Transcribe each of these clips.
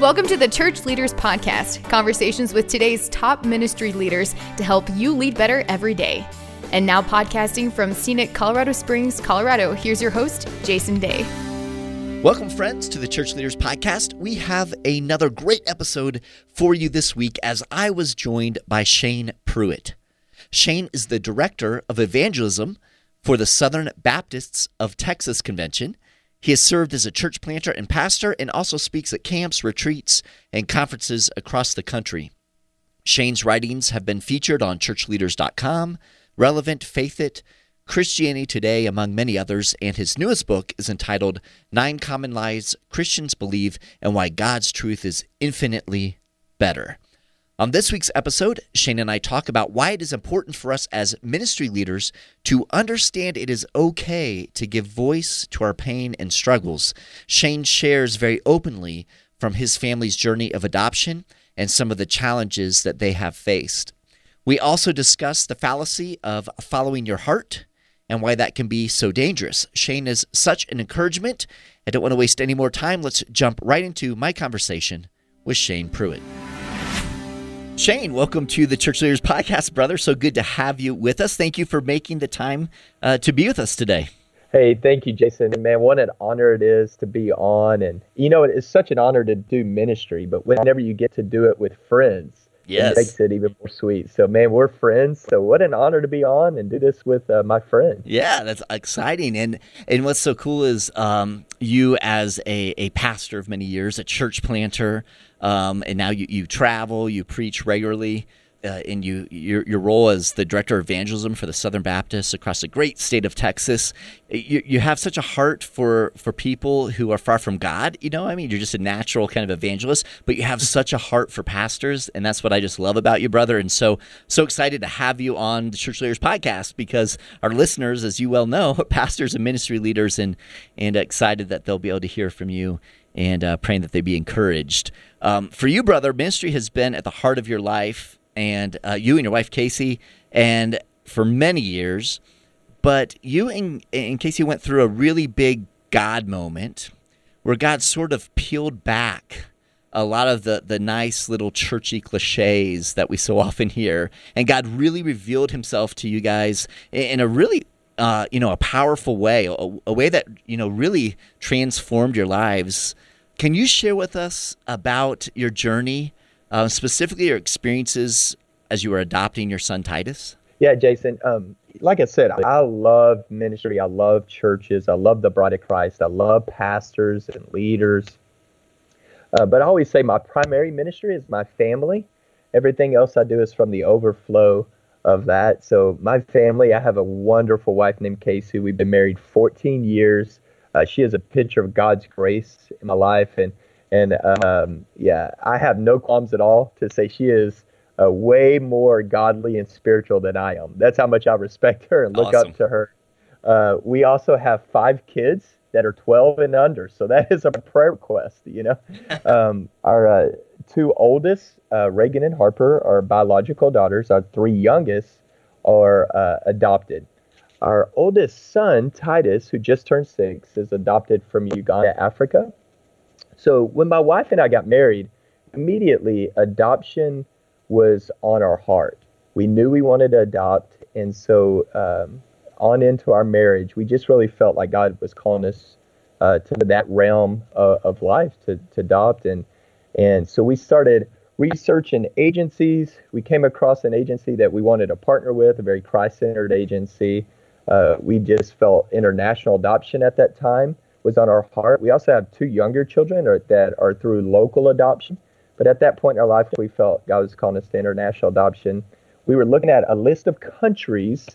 Welcome to the Church Leaders Podcast, conversations with today's top ministry leaders to help you lead better every day. And now, podcasting from scenic Colorado Springs, Colorado, here's your host, Jason Day. Welcome, friends, to the Church Leaders Podcast. We have another great episode for you this week as I was joined by Shane Pruitt. Shane is the director of evangelism for the Southern Baptists of Texas Convention. He has served as a church planter and pastor and also speaks at camps, retreats, and conferences across the country. Shane's writings have been featured on churchleaders.com, Relevant, Faith It, Christianity Today, among many others, and his newest book is entitled Nine Common Lies Christians Believe and Why God's Truth is Infinitely Better. On this week's episode, Shane and I talk about why it is important for us as ministry leaders to understand it is okay to give voice to our pain and struggles. Shane shares very openly from his family's journey of adoption and some of the challenges that they have faced. We also discuss the fallacy of following your heart and why that can be so dangerous. Shane is such an encouragement. I don't want to waste any more time. Let's jump right into my conversation with Shane Pruitt. Shane, welcome to the Church Leaders Podcast, brother. So good to have you with us. Thank you for making the time uh, to be with us today. Hey, thank you, Jason. Man, what an honor it is to be on. And, you know, it's such an honor to do ministry, but whenever you get to do it with friends, Yes. It makes it even more sweet. So, man, we're friends. So, what an honor to be on and do this with uh, my friend. Yeah, that's exciting. And and what's so cool is um, you, as a, a pastor of many years, a church planter, um, and now you, you travel, you preach regularly uh, in you your, your role as the director of evangelism for the Southern Baptists across the great state of Texas, you, you have such a heart for for people who are far from God. You know, I mean, you're just a natural kind of evangelist, but you have such a heart for pastors, and that's what I just love about you, brother. And so so excited to have you on the Church Leaders podcast because our listeners, as you well know, are pastors and ministry leaders, and and excited that they'll be able to hear from you and uh, praying that they be encouraged. Um, for you, brother, ministry has been at the heart of your life and uh, you and your wife Casey, and for many years. But you and, and Casey went through a really big God moment where God sort of peeled back a lot of the, the nice little churchy cliches that we so often hear. And God really revealed himself to you guys in a really uh, you know, a powerful way, a, a way that, you know, really transformed your lives. Can you share with us about your journey uh, specifically your experiences as you were adopting your son Titus? Yeah, Jason. Um, like I said, I love ministry. I love churches. I love the bride of Christ. I love pastors and leaders. Uh, but I always say my primary ministry is my family. Everything else I do is from the overflow of that. So my family, I have a wonderful wife named Casey. We've been married 14 years. Uh, she is a picture of God's grace in my life, and and um, yeah, I have no qualms at all to say she is uh, way more godly and spiritual than I am. That's how much I respect her and look awesome. up to her. Uh, we also have five kids that are 12 and under, so that is a prayer request. You know, um, our uh, two oldest, uh, Reagan and Harper, are biological daughters. Our three youngest are uh, adopted. Our oldest son, Titus, who just turned six, is adopted from Uganda, Africa. So when my wife and I got married, immediately adoption was on our heart. We knew we wanted to adopt, and so um, on into our marriage, we just really felt like God was calling us uh, to that realm of, of life to, to adopt, and and so we started researching agencies. We came across an agency that we wanted to partner with, a very Christ-centered agency. Uh, we just felt international adoption at that time was on our heart. We also have two younger children that are through local adoption. But at that point in our life, we felt God was calling us to international adoption. We were looking at a list of countries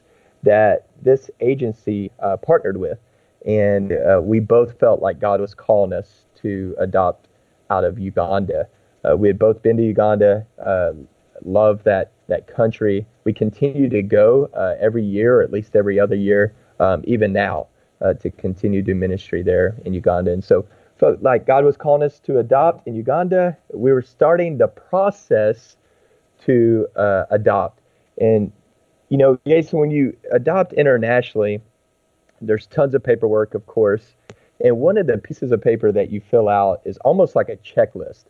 that this agency uh, partnered with. And uh, we both felt like God was calling us to adopt out of Uganda. Uh, we had both been to Uganda, uh, love that, that country. We continue to go uh, every year, or at least every other year, um, even now uh, to continue to do ministry there in Uganda. And so, like God was calling us to adopt in Uganda. We were starting the process to uh, adopt. And, you know, Jason, when you adopt internationally, there's tons of paperwork, of course. And one of the pieces of paper that you fill out is almost like a checklist.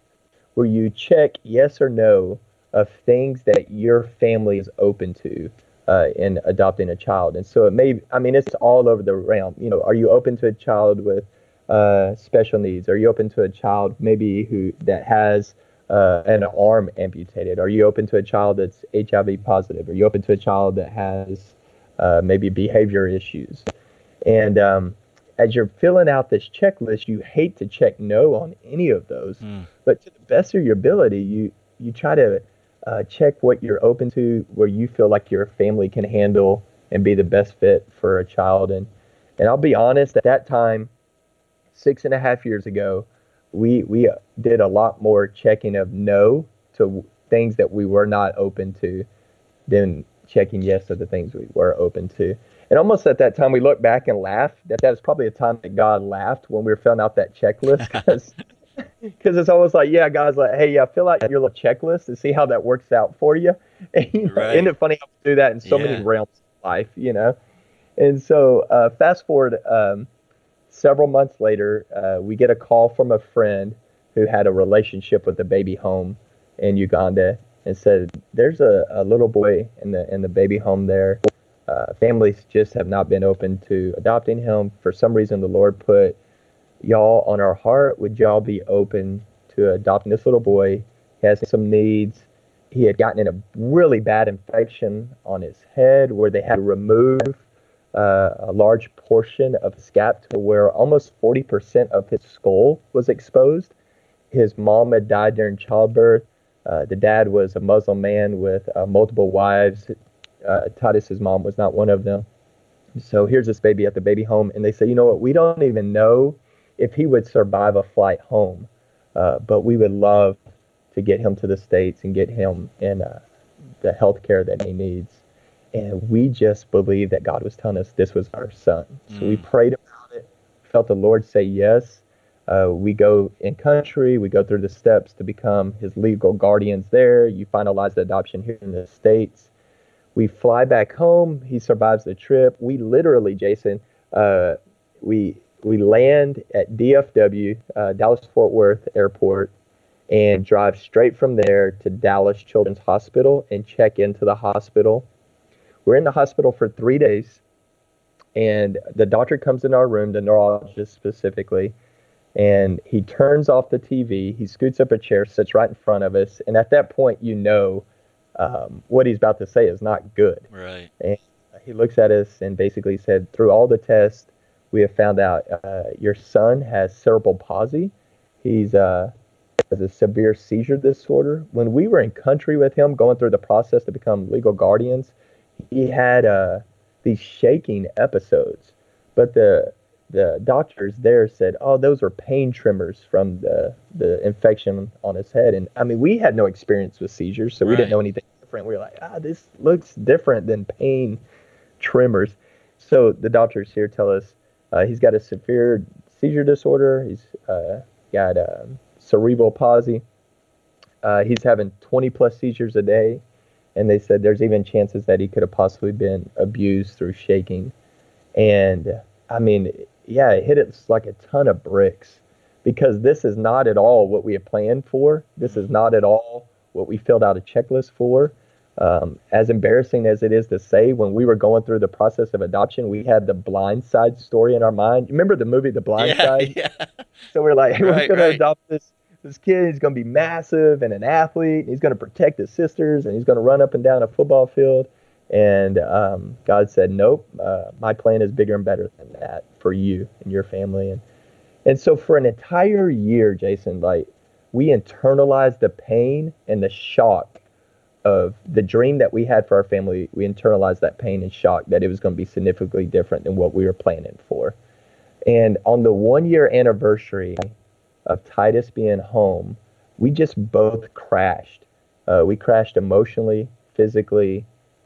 where you check yes or no of things that your family is open to uh, in adopting a child. And so it may, I mean, it's all over the realm. You know, are you open to a child with uh, special needs? Are you open to a child maybe who that has uh, an arm amputated? Are you open to a child that's HIV positive? Are you open to a child that has uh, maybe behavior issues? And um, as you're filling out this checklist, you hate to check no on any of those, mm. but to the best of your ability, you you try to uh, check what you're open to, where you feel like your family can handle and be the best fit for a child. And and I'll be honest, at that time, six and a half years ago, we we did a lot more checking of no to things that we were not open to than checking yes to the things we were open to. And almost at that time, we look back and laugh that that was probably a time that God laughed when we were filling out that checklist because because it's almost like, yeah, guys, like, hey, yeah, fill out your little checklist and see how that works out for you. And, you know, right. isn't it funny how we do that in so yeah. many realms of life, you know? And so, uh, fast forward um, several months later, uh, we get a call from a friend who had a relationship with a baby home in Uganda and said, "There's a, a little boy in the in the baby home there. Uh, families just have not been open to adopting him. For some reason, the Lord put y'all on our heart. Would y'all be open to adopting this little boy? He has some needs. He had gotten in a really bad infection on his head where they had to remove uh, a large portion of his scalp to where almost 40% of his skull was exposed. His mom had died during childbirth. Uh, the dad was a Muslim man with uh, multiple wives. Uh, Titus's mom was not one of them. So here's this baby at the baby home, and they say, you know what? We don't even know if he would survive a flight home, uh, but we would love to get him to the states and get him in uh, the health care that he needs. And we just believed that God was telling us this was our son. So mm. we prayed about it, felt the Lord say yes. Uh, we go in country, we go through the steps to become his legal guardians there. You finalize the adoption here in the States. We fly back home. He survives the trip. We literally, Jason, uh, we we land at DFW, uh, Dallas Fort Worth Airport, and drive straight from there to Dallas Children's Hospital and check into the hospital. We're in the hospital for three days, and the doctor comes in our room, the neurologist specifically, and he turns off the TV. He scoots up a chair, sits right in front of us, and at that point, you know um, what he's about to say is not good. Right. And he looks at us and basically said, through all the tests, we have found out uh, your son has cerebral palsy. He's uh, has a severe seizure disorder. When we were in country with him, going through the process to become legal guardians, he had uh, these shaking episodes. But the the doctors there said, "Oh, those were pain tremors from the the infection on his head." And I mean, we had no experience with seizures, so right. we didn't know anything different. We were like, "Ah, this looks different than pain tremors." So the doctors here tell us uh, he's got a severe seizure disorder. He's uh, got um, cerebral palsy. Uh, he's having 20 plus seizures a day, and they said there's even chances that he could have possibly been abused through shaking. And I mean, yeah, it hit us like a ton of bricks because this is not at all what we had planned for. This is not at all what we filled out a checklist for. Um, as embarrassing as it is to say, when we were going through the process of adoption, we had the Blind Side story in our mind. Remember the movie The Blind yeah, Side? Yeah. So we're like, hey, right, we're going right. to adopt this this kid. He's going to be massive and an athlete. And he's going to protect his sisters, and he's going to run up and down a football field. And um, God said, nope, uh, my plan is bigger and better than that for you and your family. And and so for an entire year, Jason, like we internalized the pain and the shock of the dream that we had for our family, we internalized that pain and shock that it was going to be significantly different than what we were planning for. And on the one year anniversary of Titus being home, we just both crashed. Uh, we crashed emotionally, physically,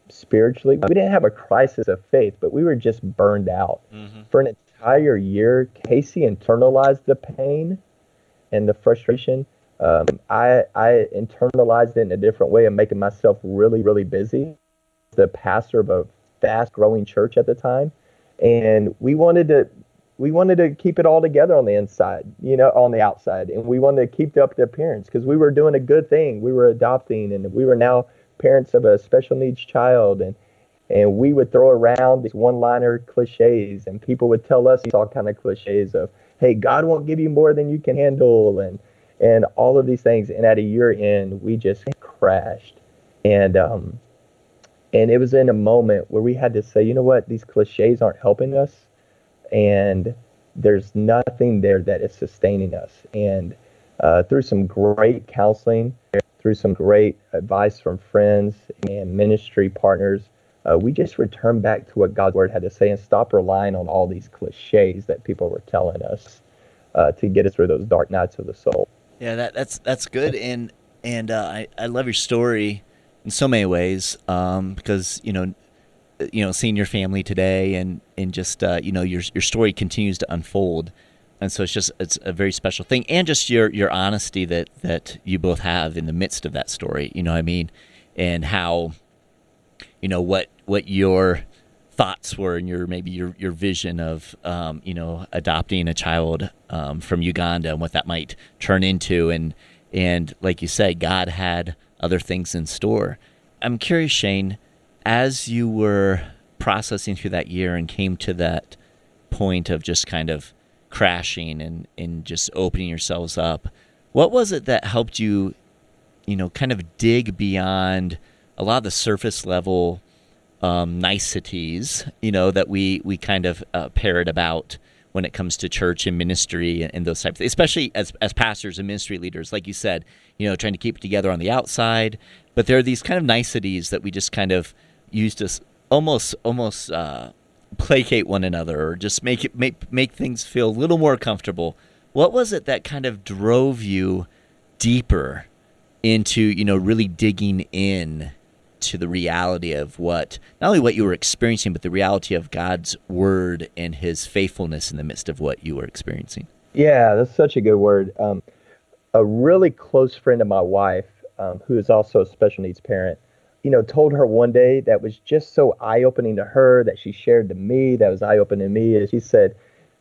spiritually. We didn't have a crisis of faith, but we were just burned out. Mm-hmm. For an entire year, Casey internalized the pain and the frustration um, I, I internalized it in a different way of making myself really, really busy. The pastor of a fast growing church at the time. And we wanted to we wanted to keep it all together on the inside, you know, on the outside, and we wanted to keep up the appearance because we were doing a good thing. We were adopting, and we were now parents of a special needs child, and and we would throw around these one-liner cliches, and people would tell us all kind of cliches of, "Hey, God won't give you more than you can handle," and and all of these things. And at a year end, we just crashed, and um, and it was in a moment where we had to say, you know what, these cliches aren't helping us and there's nothing there that is sustaining us. And uh, through some great counseling, through some great advice from friends and ministry partners, uh, we just returned back to what God's word had to say and stop relying on all these cliches that people were telling us uh, to get us through those dark nights of the soul. Yeah, that, that's that's good, and and uh, I I love your story in so many ways um, because you know you know seeing your family today and and just uh, you know your your story continues to unfold. And so it's just it's a very special thing. And just your your honesty that that you both have in the midst of that story you know what i mean? And how you know what what your thoughts were and your maybe your your vision of um, you know adopting a child um, from Uganda and what that might turn into and and like you said God had other things in store. I'm curious Shane as you were processing through that year and came to that point of just kind of crashing and, and just opening yourselves up, what was it that helped you, you know, kind of dig beyond a lot of the surface level um, niceties, you know, that we, we kind of uh, parrot about when it comes to church and ministry and, and those types, especially as, as pastors and ministry leaders, like you said, you know, trying to keep it together on the outside. But there are these kind of niceties that we just kind of used to almost almost uh, placate one another or just make it make make things feel a little more comfortable. What was it that kind of drove you deeper into you know really digging in to the reality of what not only what you were experiencing but the reality of God's word and his faithfulness in the midst of what you were experiencing? Yeah, that's such a good word. Um, a really close friend of my wife, um, who is also a special needs parent, you know, told her one day that was just so eye opening to her that she shared to me, that was eye opening to me, is she said,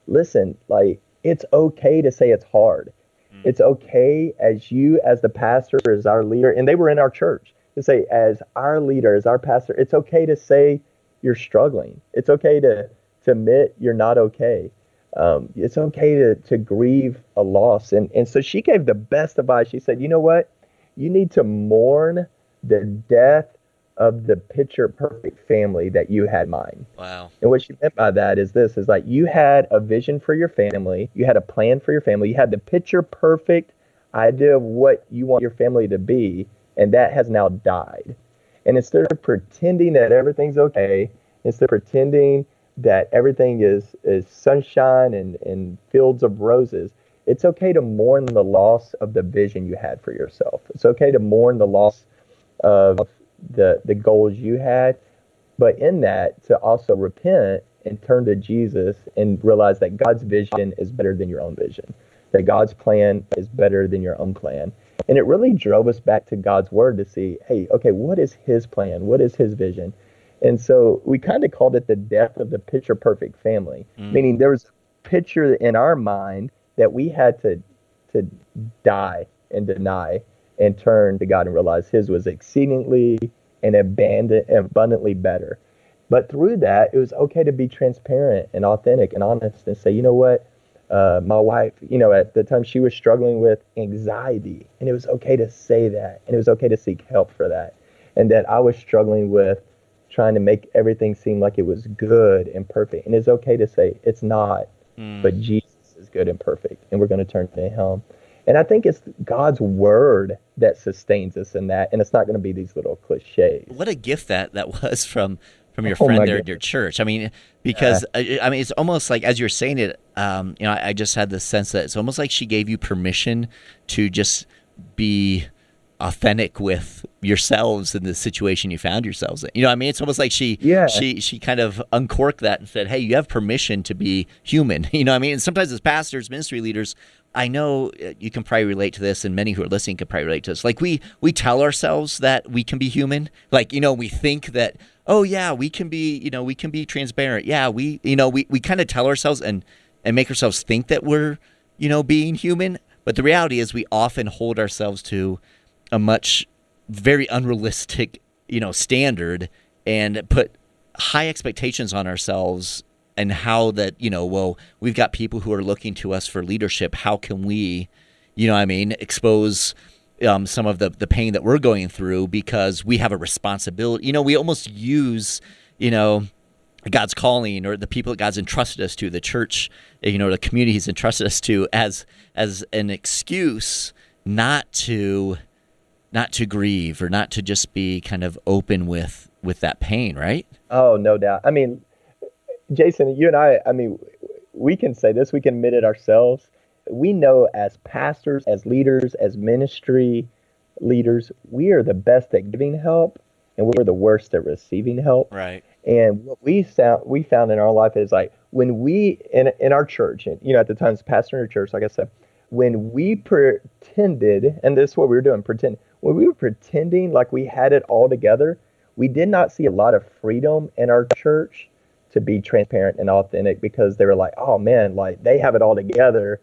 listen, like, it's okay to say it's hard. Mm. It's okay as you, as the pastor, as our leader, and they were in our church, to say, as our leader, as our pastor, it's okay to say you're struggling. It's okay to, to admit you're not okay. Um, it's okay to, to grieve a loss. And, and so she gave the best advice. She said, you know what? You need to mourn the death of the picture perfect family that you had mine. Wow. And what she meant by that is this is like you had a vision for your family, you had a plan for your family, you had the picture perfect idea of what you want your family to be, and that has now died. And instead of pretending that everything's okay, instead of pretending that everything is, is sunshine and, and fields of roses, it's okay to mourn the loss of the vision you had for yourself. It's okay to mourn the loss of the the goals you had, but in that to also repent and turn to Jesus and realize that God's vision is better than your own vision, that God's plan is better than your own plan. And it really drove us back to God's word to see, hey, okay, what is his plan? What is his vision? And so we kind of called it the death of the picture perfect family, mm. meaning there was a picture in our mind that we had to to die and deny and turn to God and realize his was exceedingly and abundantly better. But through that, it was okay to be transparent and authentic and honest and say, you know what, uh, my wife, you know, at the time she was struggling with anxiety, and it was okay to say that, and it was okay to seek help for that, and that I was struggling with trying to make everything seem like it was good and perfect, and it's okay to say it's not, mm. but Jesus is good and perfect, and we're going to turn to Him. And I think it's God's word that sustains us in that, and it's not going to be these little cliches. What a gift that that was from from your oh friend there at your church. I mean, because yeah. I, I, mean, it's almost like as you're saying it, um, you know, I, I just had the sense that it's almost like she gave you permission to just be authentic with yourselves in the situation you found yourselves in. You know, I mean, it's almost like she, yeah. she, she kind of uncorked that and said, "Hey, you have permission to be human." You know, I mean, and sometimes as pastors, ministry leaders, I know uh, you can probably relate to this, and many who are listening can probably relate to this. Like we we tell ourselves that we can be human. Like you know, we think that oh yeah, we can be you know we can be transparent. Yeah, we you know we we kind of tell ourselves and and make ourselves think that we're, you know, being human. But the reality is, we often hold ourselves to a much very unrealistic, you know, standard and put high expectations on ourselves and how that, you know, well, we've got people who are looking to us for leadership. How can we, you know, I mean, expose um, some of the, the pain that we're going through because we have a responsibility. You know, we almost use, you know, God's calling or the people that God's entrusted us to, the church, you know, the community He's entrusted us to, as as an excuse not to not to grieve or not to just be kind of open with with that pain, right? Oh, no doubt. I mean, Jason, you and I, I mean, we can say this, we can admit it ourselves. We know as pastors, as leaders, as ministry leaders, we are the best at giving help and we're the worst at receiving help. Right. And what we found we found in our life is like when we in in our church, and you know, at the time as pastor in our church, like I said, when we pretended, and this is what we were doing, pretend when we were pretending like we had it all together, we did not see a lot of freedom in our church to be transparent and authentic because they were like, oh man, like they have it all together.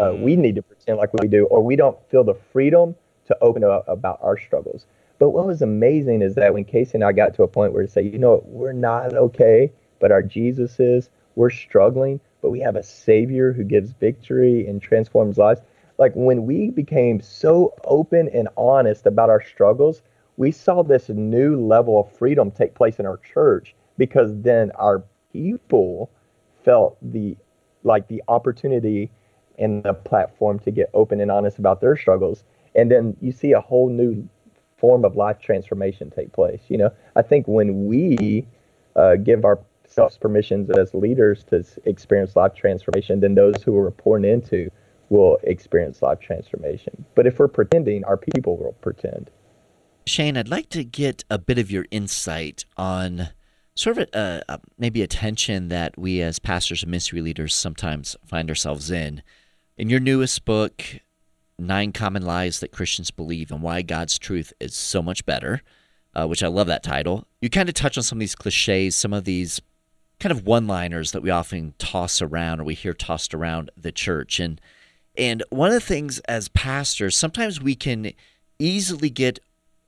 Uh, we need to pretend like we do, or we don't feel the freedom to open up about our struggles. But what was amazing is that when Casey and I got to a point where to say, you know what, we're not okay, but our Jesus is, we're struggling, but we have a Savior who gives victory and transforms lives. Like when we became so open and honest about our struggles, we saw this new level of freedom take place in our church because then our people felt the like the opportunity and the platform to get open and honest about their struggles and then you see a whole new form of life transformation take place. You know, I think when we uh, give ourselves permissions as leaders to experience life transformation, then those who we're pouring into will experience life transformation. But if we're pretending, our people will pretend. Shane, I'd like to get a bit of your insight on sort of a, a, maybe a tension that we as pastors and ministry leaders sometimes find ourselves in. In your newest book, Nine Common Lies That Christians Believe and Why God's Truth is So Much Better, uh, which I love that title. You kind of touch on some of these cliches, some of these kind of one liners that we often toss around or we hear tossed around the church. And and one of the things as pastors, sometimes we can easily get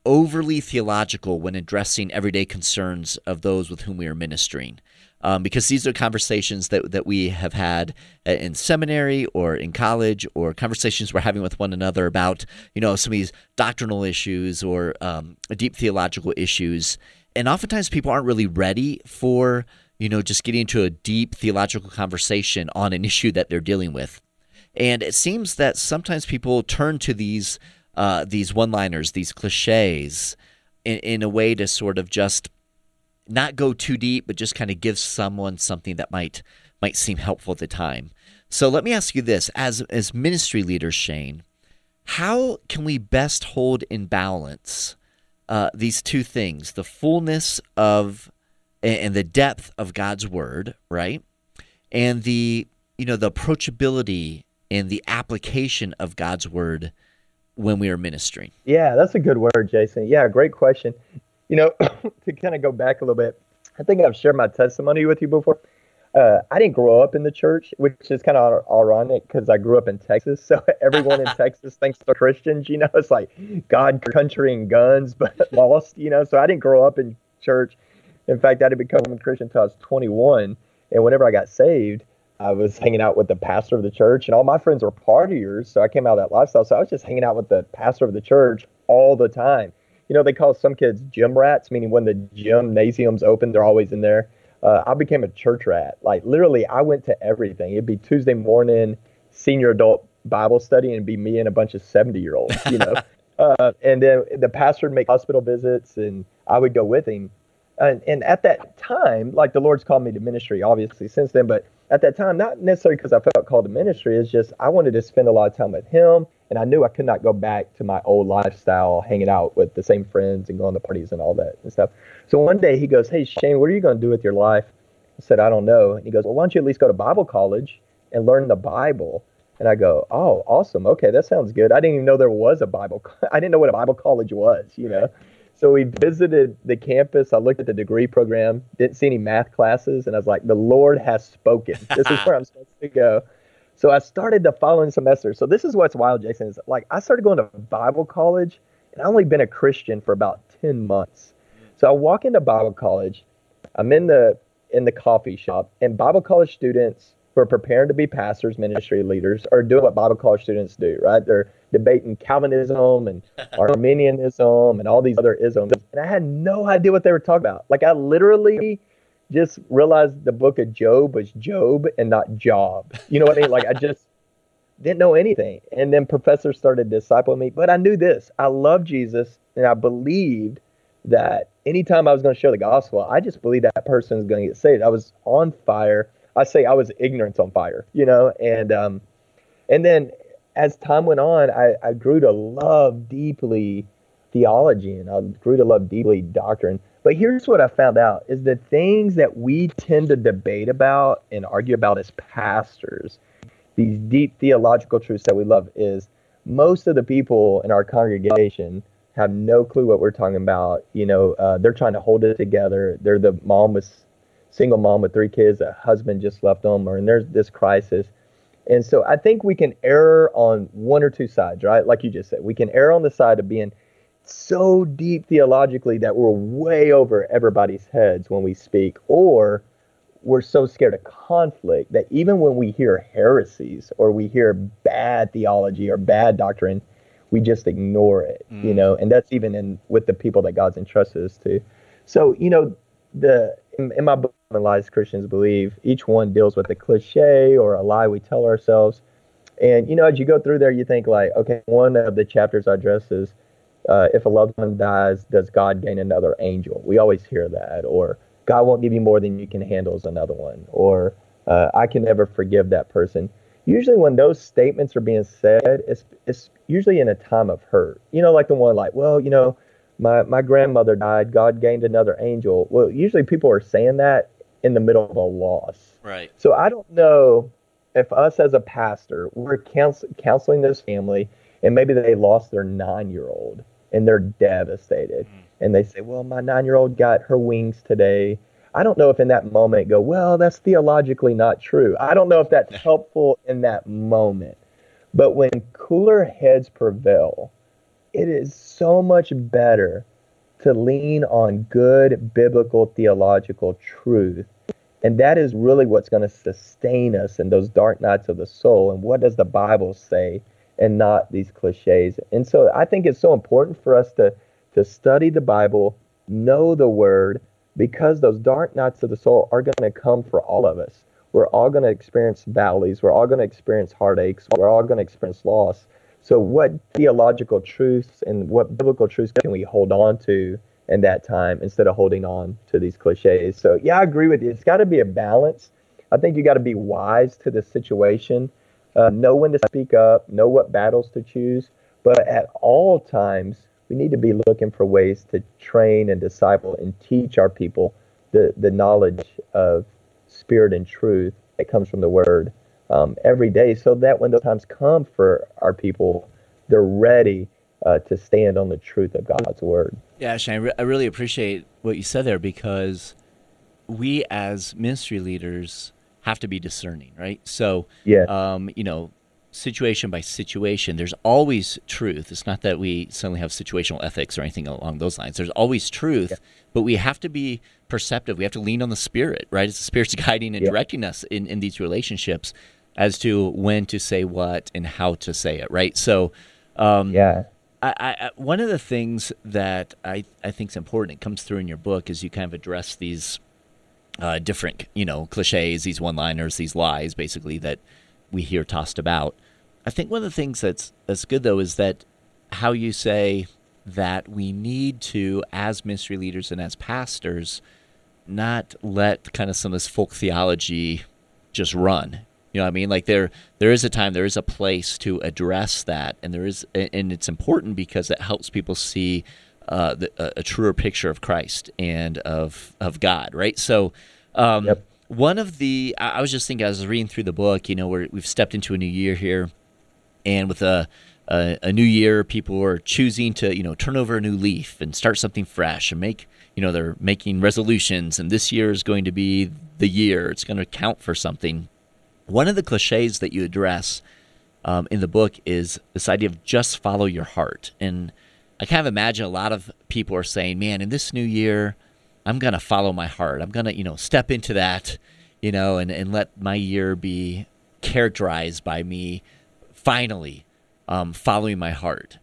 overly theological when addressing everyday concerns of those with whom we are ministering. Um, because these are conversations that, that we have had uh, in seminary or in college or conversations we're having with one another about you know some of these doctrinal issues or um, deep theological issues. And oftentimes people aren't really ready for you know just getting into a deep theological conversation on an issue that they're dealing with. And it seems that sometimes people turn to these uh, these one liners these cliches in, in a way to sort of just not go too deep, but just kind of give someone something that might might seem helpful at the time. So let me ask you this: as as ministry leaders, Shane, how can we best hold in balance uh, these two things: the fullness of and the depth of God's word, right, and the you know the approachability and the application of God's word when we are ministering? Yeah, that's a good word, Jason. Yeah, great question. You know, to kind of go back a little bit, I think I've shared my testimony with you before. Uh, I didn't grow up in the church, which is kind of ironic because I grew up in Texas. So everyone in Texas thinks they're Christians. You know, it's like God, country, and guns, but lost. You know, so I didn't grow up in church. In fact, I didn't become a Christian until I was 21. And whenever I got saved, I was hanging out with the pastor of the church, and all my friends were partiers. So I came out of that lifestyle. So I was just hanging out with the pastor of the church all the time you know, they call some kids gym rats, meaning when the gymnasium's open, they're always in there. Uh, I became a church rat. Like literally, I went to everything. It'd be Tuesday morning, senior adult Bible study, and it'd be me and a bunch of 70 year olds, you know. uh, and then the pastor would make hospital visits, and I would go with him. And, and at that time, like the Lord's called me to ministry, obviously since then, but at that time, not necessarily because I felt called to ministry, it's just I wanted to spend a lot of time with him and I knew I could not go back to my old lifestyle, hanging out with the same friends and going to parties and all that and stuff. So one day he goes, Hey, Shane, what are you going to do with your life? I said, I don't know. And he goes, Well, why don't you at least go to Bible college and learn the Bible? And I go, Oh, awesome. Okay, that sounds good. I didn't even know there was a Bible. I didn't know what a Bible college was, you know? So we visited the campus. I looked at the degree program, didn't see any math classes, and I was like, the Lord has spoken. This is where I'm supposed to go. So I started the following semester. So this is what's wild, Jason, is like I started going to Bible college, and I only been a Christian for about 10 months. So I walk into Bible college, I'm in the in the coffee shop, and Bible college students who are preparing to be pastors, ministry leaders, are doing what Bible college students do, right? They're debating Calvinism and Arminianism and all these other isms. And I had no idea what they were talking about. Like I literally just realized the book of Job was Job and not Job. You know what I mean? Like I just didn't know anything. And then professors started discipling me. But I knew this. I love Jesus and I believed that anytime I was going to share the gospel, I just believed that person is going to get saved. I was on fire I say I was ignorance on fire, you know, and um, and then as time went on, I, I grew to love deeply theology and I grew to love deeply doctrine. But here's what I found out is the things that we tend to debate about and argue about as pastors, these deep theological truths that we love is most of the people in our congregation have no clue what we're talking about. You know, uh, they're trying to hold it together. They're the mom with single mom with three kids, a husband just left them, or and there's this crisis. And so I think we can err on one or two sides, right? Like you just said, we can err on the side of being so deep theologically that we're way over everybody's heads when we speak, or we're so scared of conflict that even when we hear heresies or we hear bad theology or bad doctrine, we just ignore it, mm. you know, and that's even in with the people that God's entrusted us to. So, you know, the in, in my book, Lies Christians Believe, each one deals with a cliche or a lie we tell ourselves. And you know, as you go through there, you think like, okay, one of the chapters addresses uh, if a loved one dies, does God gain another angel? We always hear that, or God won't give you more than you can handle is another one, or uh, I can never forgive that person. Usually, when those statements are being said, it's it's usually in a time of hurt. You know, like the one like, well, you know, my my grandmother died god gained another angel well usually people are saying that in the middle of a loss. Right. So i don't know if us as a pastor we're counsel- counseling this family and maybe they lost their nine year old and they're devastated. Mm. and they say well my nine year old got her wings today. I don't know if in that moment go well that's theologically not true. I don't know if that's helpful in that moment. But when cooler heads prevail it is so much better to lean on good biblical theological truth. And that is really what's going to sustain us in those dark nights of the soul. And what does the Bible say and not these cliches? And so I think it's so important for us to, to study the Bible, know the word, because those dark nights of the soul are going to come for all of us. We're all going to experience valleys. We're all going to experience heartaches. We're all going to experience loss. So, what theological truths and what biblical truths can we hold on to in that time instead of holding on to these cliches? So, yeah, I agree with you. It's got to be a balance. I think you got to be wise to the situation, uh, know when to speak up, know what battles to choose. But at all times, we need to be looking for ways to train and disciple and teach our people the, the knowledge of spirit and truth that comes from the word um, every day so that when those times come for our people, they're ready uh, to stand on the truth of God's word. Yeah, Shane, I, re- I really appreciate what you said there because we as ministry leaders have to be discerning, right? So, yeah. um, you know, situation by situation, there's always truth. It's not that we suddenly have situational ethics or anything along those lines. There's always truth, yeah. but we have to be perceptive. We have to lean on the Spirit, right? It's the Spirit's guiding and yeah. directing us in, in these relationships as to when to say what and how to say it, right? So, um, yeah. I, I, one of the things that I, I think is important, it comes through in your book, is you kind of address these uh, different, you know, cliches, these one-liners, these lies, basically that we hear tossed about. I think one of the things that's that's good though is that how you say that we need to, as ministry leaders and as pastors, not let kind of some of this folk theology just run. You know what I mean? Like there there is a time, there is a place to address that, and there is, and it's important because it helps people see uh, the, a, a, truer picture of Christ and of of God, right? So, um, yep. one of the I was just thinking, I was reading through the book. You know, we we've stepped into a new year here, and with a a, a new year, people are choosing to you know turn over a new leaf and start something fresh and make you know they're making resolutions, and this year is going to be the year. It's going to count for something. One of the cliches that you address um, in the book is this idea of just follow your heart, and I kind of imagine a lot of people are saying, "Man, in this new year." I'm going to follow my heart. I'm going to, you know, step into that, you know, and, and let my year be characterized by me finally um, following my heart.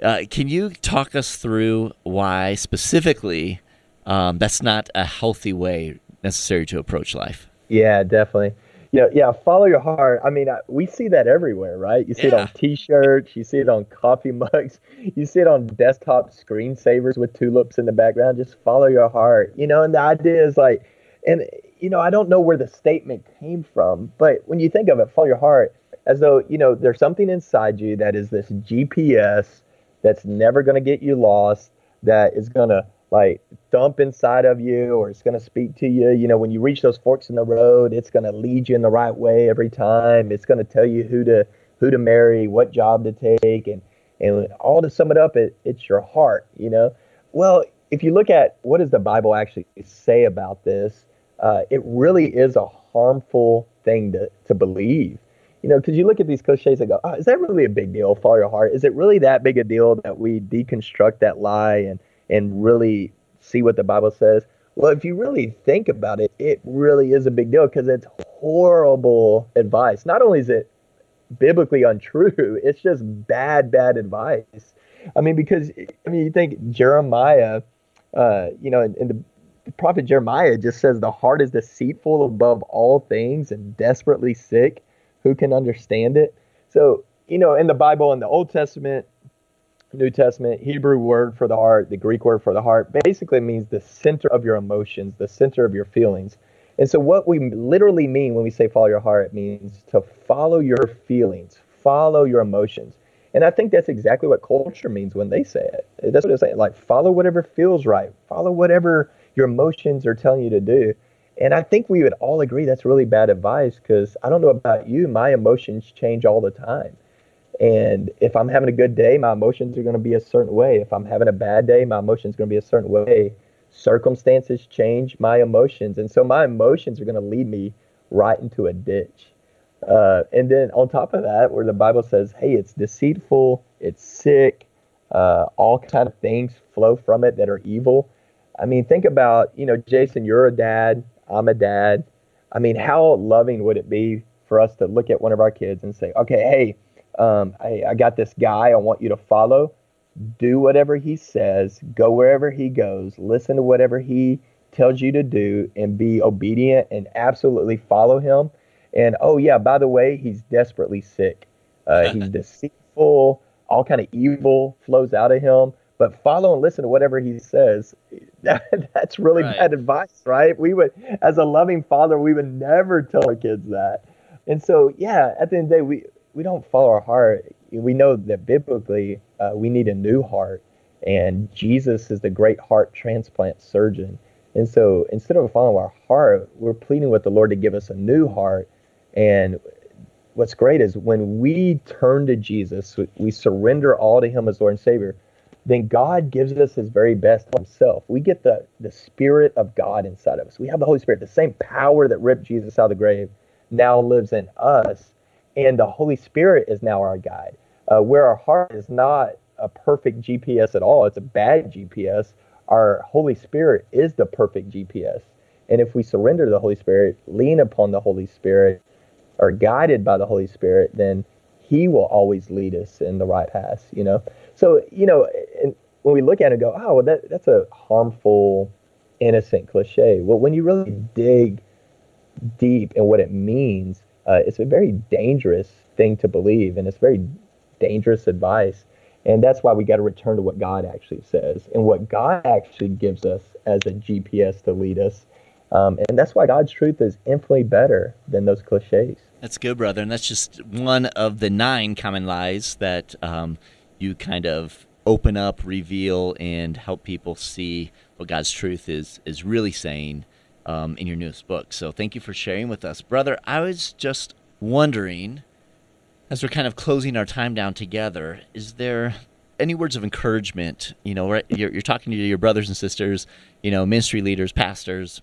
Uh, can you talk us through why specifically um, that's not a healthy way necessary to approach life? Yeah, definitely. Yeah, yeah. Follow your heart. I mean, I, we see that everywhere, right? You see yeah. it on T-shirts, you see it on coffee mugs, you see it on desktop screensavers with tulips in the background. Just follow your heart, you know. And the idea is like, and you know, I don't know where the statement came from, but when you think of it, follow your heart, as though you know there's something inside you that is this GPS that's never going to get you lost, that is going to like thump inside of you or it's going to speak to you. You know, when you reach those forks in the road, it's going to lead you in the right way every time. It's going to tell you who to who to marry, what job to take, and and all to sum it up, it, it's your heart. You know, well, if you look at what does the Bible actually say about this, uh, it really is a harmful thing to to believe. You know, because you look at these cliches and go, oh, is that really a big deal? Follow your heart. Is it really that big a deal that we deconstruct that lie and and really see what the Bible says. Well, if you really think about it, it really is a big deal because it's horrible advice. Not only is it biblically untrue, it's just bad, bad advice. I mean, because I mean, you think Jeremiah, uh, you know, and, and the, the prophet Jeremiah just says the heart is deceitful above all things and desperately sick. Who can understand it? So, you know, in the Bible, in the Old Testament, New Testament Hebrew word for the heart, the Greek word for the heart, basically means the center of your emotions, the center of your feelings. And so, what we literally mean when we say follow your heart, it means to follow your feelings, follow your emotions. And I think that's exactly what culture means when they say it. That's what it's saying. Like, follow whatever feels right, follow whatever your emotions are telling you to do. And I think we would all agree that's really bad advice because I don't know about you, my emotions change all the time. And if I'm having a good day, my emotions are going to be a certain way. If I'm having a bad day, my emotions are going to be a certain way. Circumstances change my emotions. And so my emotions are going to lead me right into a ditch. Uh, and then on top of that, where the Bible says, hey, it's deceitful, it's sick, uh, all kind of things flow from it that are evil. I mean, think about, you know, Jason, you're a dad, I'm a dad. I mean, how loving would it be for us to look at one of our kids and say, okay, hey, um, I, I got this guy I want you to follow. Do whatever he says, go wherever he goes, listen to whatever he tells you to do, and be obedient and absolutely follow him. And oh yeah, by the way, he's desperately sick. Uh, he's deceitful. All kind of evil flows out of him. But follow and listen to whatever he says. That, that's really right. bad advice, right? We would, as a loving father, we would never tell our kids that. And so, yeah, at the end of the day, we we don't follow our heart. We know that biblically uh, we need a new heart, and Jesus is the great heart transplant surgeon. And so instead of following our heart, we're pleading with the Lord to give us a new heart. And what's great is when we turn to Jesus, we surrender all to Him as Lord and Savior, then God gives us His very best Himself. We get the, the Spirit of God inside of us. We have the Holy Spirit, the same power that ripped Jesus out of the grave now lives in us and the Holy Spirit is now our guide. Uh, where our heart is not a perfect GPS at all, it's a bad GPS. Our Holy Spirit is the perfect GPS. And if we surrender to the Holy Spirit, lean upon the Holy Spirit, are guided by the Holy Spirit, then He will always lead us in the right path. You know, so you know, when we look at it and go, "Oh, well, that that's a harmful, innocent cliche." Well, when you really dig deep in what it means, uh, it's a very dangerous thing to believe, and it's very dangerous advice. And that's why we got to return to what God actually says and what God actually gives us as a GPS to lead us. Um, and that's why God's truth is infinitely better than those cliches. That's good, brother. And that's just one of the nine common lies that um, you kind of open up, reveal, and help people see what God's truth is is really saying um, in your newest book. So thank you for sharing with us, brother. I was just wondering, as we're kind of closing our time down together, is there any words of encouragement? You know, right, you're, you're talking to your brothers and sisters, you know, ministry leaders, pastors.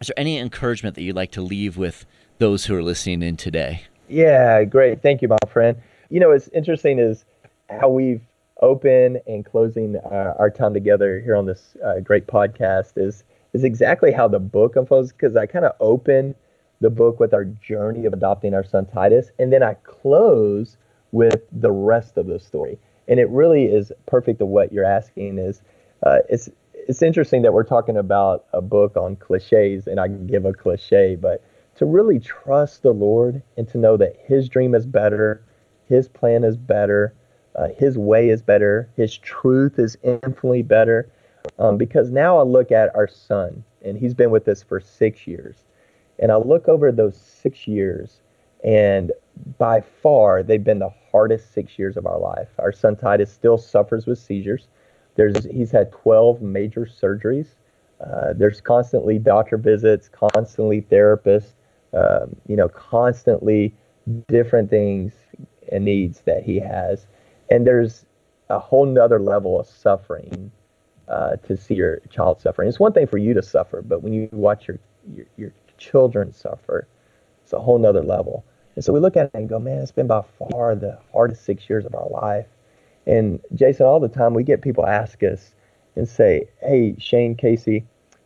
Is there any encouragement that you'd like to leave with those who are listening in today? Yeah, great. Thank you, my friend. You know, what's interesting is how we've opened and closing uh, our time together here on this uh, great podcast is is exactly how the book unfolds because I kind of open the book with our journey of adopting our son Titus, and then I close with the rest of the story. And it really is perfect of what you're asking. Is uh, it's it's interesting that we're talking about a book on cliches, and I can give a cliche, but to really trust the Lord and to know that His dream is better, His plan is better, uh, His way is better, His truth is infinitely better. Um, because now I look at our son, and he's been with us for six years. And I look over those six years, and by far, they've been the hardest six years of our life. Our son Titus still suffers with seizures. There's, he's had 12 major surgeries. Uh, there's constantly doctor visits, constantly therapists, um, you know, constantly different things and needs that he has. And there's a whole nother level of suffering uh, to see your child suffering. It's one thing for you to suffer, but when you watch your, your, your children suffer, it's a whole nother level. And so we look at it and go, man, it's been by far the hardest six years of our life. And Jason, all the time we get people ask us and say, hey, Shane Kristi,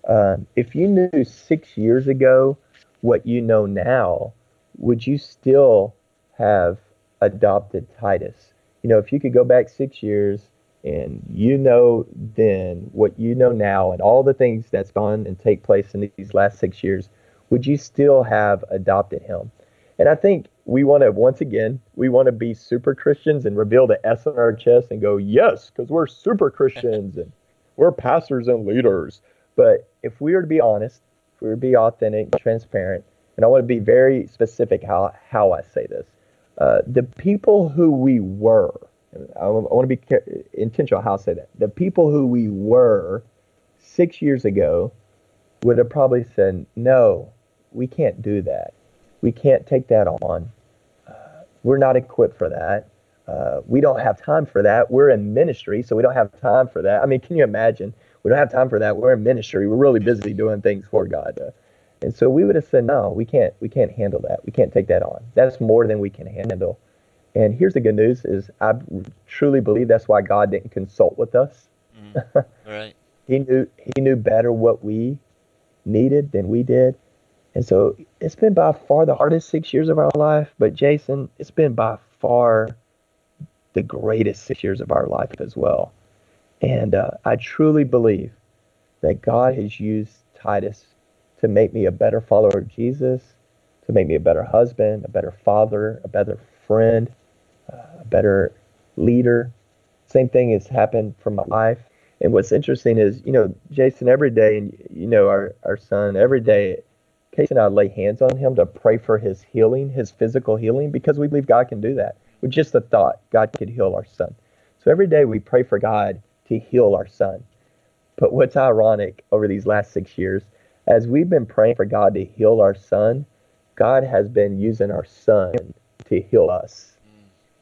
uh, if you knew six years ago what you know now, would you still have adopted Titus? You know, if you could go back six years and you know then what you know now and all the things that's gone and take place in these last six years, would you still have adopted him? And I think we want to, once again, we want to be super Christians and reveal the S on our chest and go, yes, because we're super Christians and we're pastors and leaders. But if we were to be honest, if we were to be authentic, transparent, and I want to be very specific how, how I say this, uh, the people who we were, I, want to be intentional how I say that. The people who we were six years ago would have probably said, no, we can't do that. We can't take that on. Uh, we're not equipped for that. Uh, we don't have time for that. We're in ministry, so we don't have time for that. I mean, can you imagine? We don't have time for that. We're in ministry. We're really busy doing things for God. Uh, and so we would have said, no, we can't. We can't handle that. We can't take that on. That's more than we can handle. And here's the good news: is I truly believe that's why God didn't consult with us. Mm, right. he knew He knew better what we needed than we did. And so it's been by far the hardest six years of our life. But Jason, it's been by far the greatest six years of our life as well. And uh, I truly believe that God has used Titus to make me a better follower of Jesus, to make me a better husband, a better father, a better friend, a better leader. Same thing has happened for my life. And what's interesting is, you know, Jason, every day, and you know, our, our son, every day, Kristi and I lay hands on him to pray for his healing, his physical healing, because we believe God can do that. With just the thought, God could heal our son. So every day we pray for God to heal our son. But what's ironic over these last six years, as we've been praying for God to heal our son, God has been using our son to heal us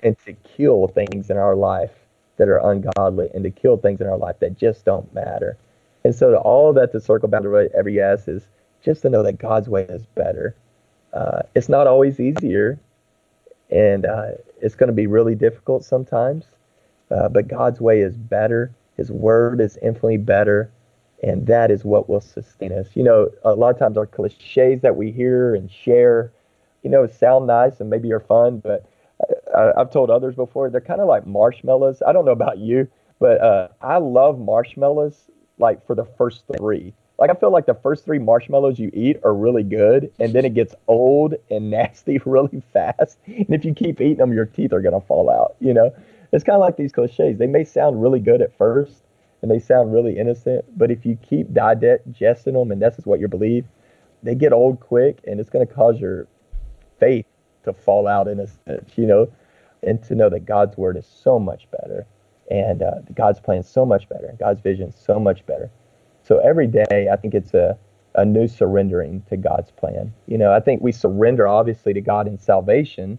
and to kill things in our life that are ungodly and to kill things in our life that just don't matter. And so, to all that to circle back to what every yes is just to know that God's way is better. Uh, it's not always easier, and uh, it's going to be really difficult sometimes, uh, but God's way is better. His word is infinitely better, and that is what will sustain us. You know, a lot of times our cliches that we hear and share, you know, sound nice and maybe are fun, but I, have told others before they're kind of like marshmallows. I don't know about you, but uh, I love marshmallows like for the first three. Like I feel like the first three marshmallows you eat are really good, and then it gets old and nasty really fast. And if you keep eating them, your teeth are gonna fall out. You know, it's kind of like these cliches. They may sound really good at first, and they sound really innocent, but if you keep digesting them, and this is what you believe, they get old quick, and it's gonna cause your faith to fall out in a sense. You know, and to know that God's word is so much better, and uh, God's plan is so much better, God's vision is so much better so every day, I think it's a, a new surrendering to God's plan. You know, I think we surrender obviously to God in salvation,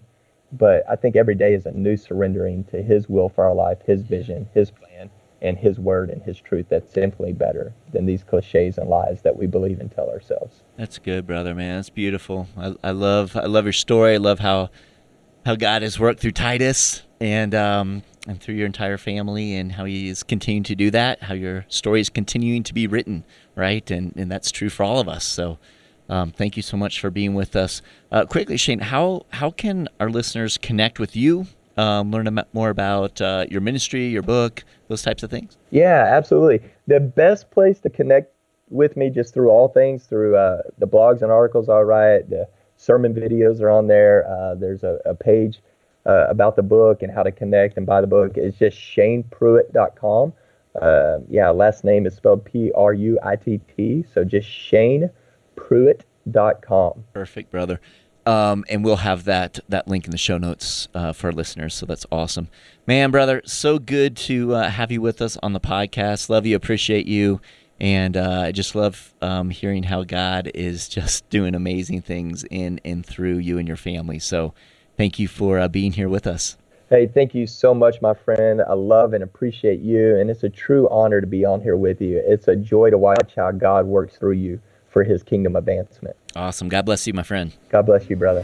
but I think every day is a new surrendering to His will for our life, His vision, His plan, and His word and His truth that's simply better than these cliches and lies that we believe and tell ourselves. That's good, brother, man. That's beautiful. I, I love I love your story. I love how how God has worked through Titus and um, and through your entire family, and how He is continuing to do that. How your story is continuing to be written, right? And and that's true for all of us. So. Um, thank you so much for being with us. Uh, quickly, Shane, how how can our listeners connect with you, um, learn more about uh, your ministry, your book, those types of things? Yeah, absolutely. The best place to connect with me just through all things, through uh, the blogs and articles I write, the sermon videos are on there. Uh, there's a, a page uh, about the book and how to connect and buy the book. It's just shanepruitt.com. Uh, yeah, last name is spelled P R U I T T. So just shanepruitt.com. Perfect, brother. Um, and we'll have that that link in the show notes uh, for our listeners. So that's awesome, man, brother. So good to uh, have you with us on the podcast. Love you, appreciate you, and uh, I just love um, hearing how God is just doing amazing things in and through you and your family. So thank you for uh, being here with us. Hey, thank you so much, my friend. I love and appreciate you, and it's a true honor to be on here with you. It's a joy to watch how God works through you for his kingdom advancement. Awesome. God bless you, my friend. God bless you, brother.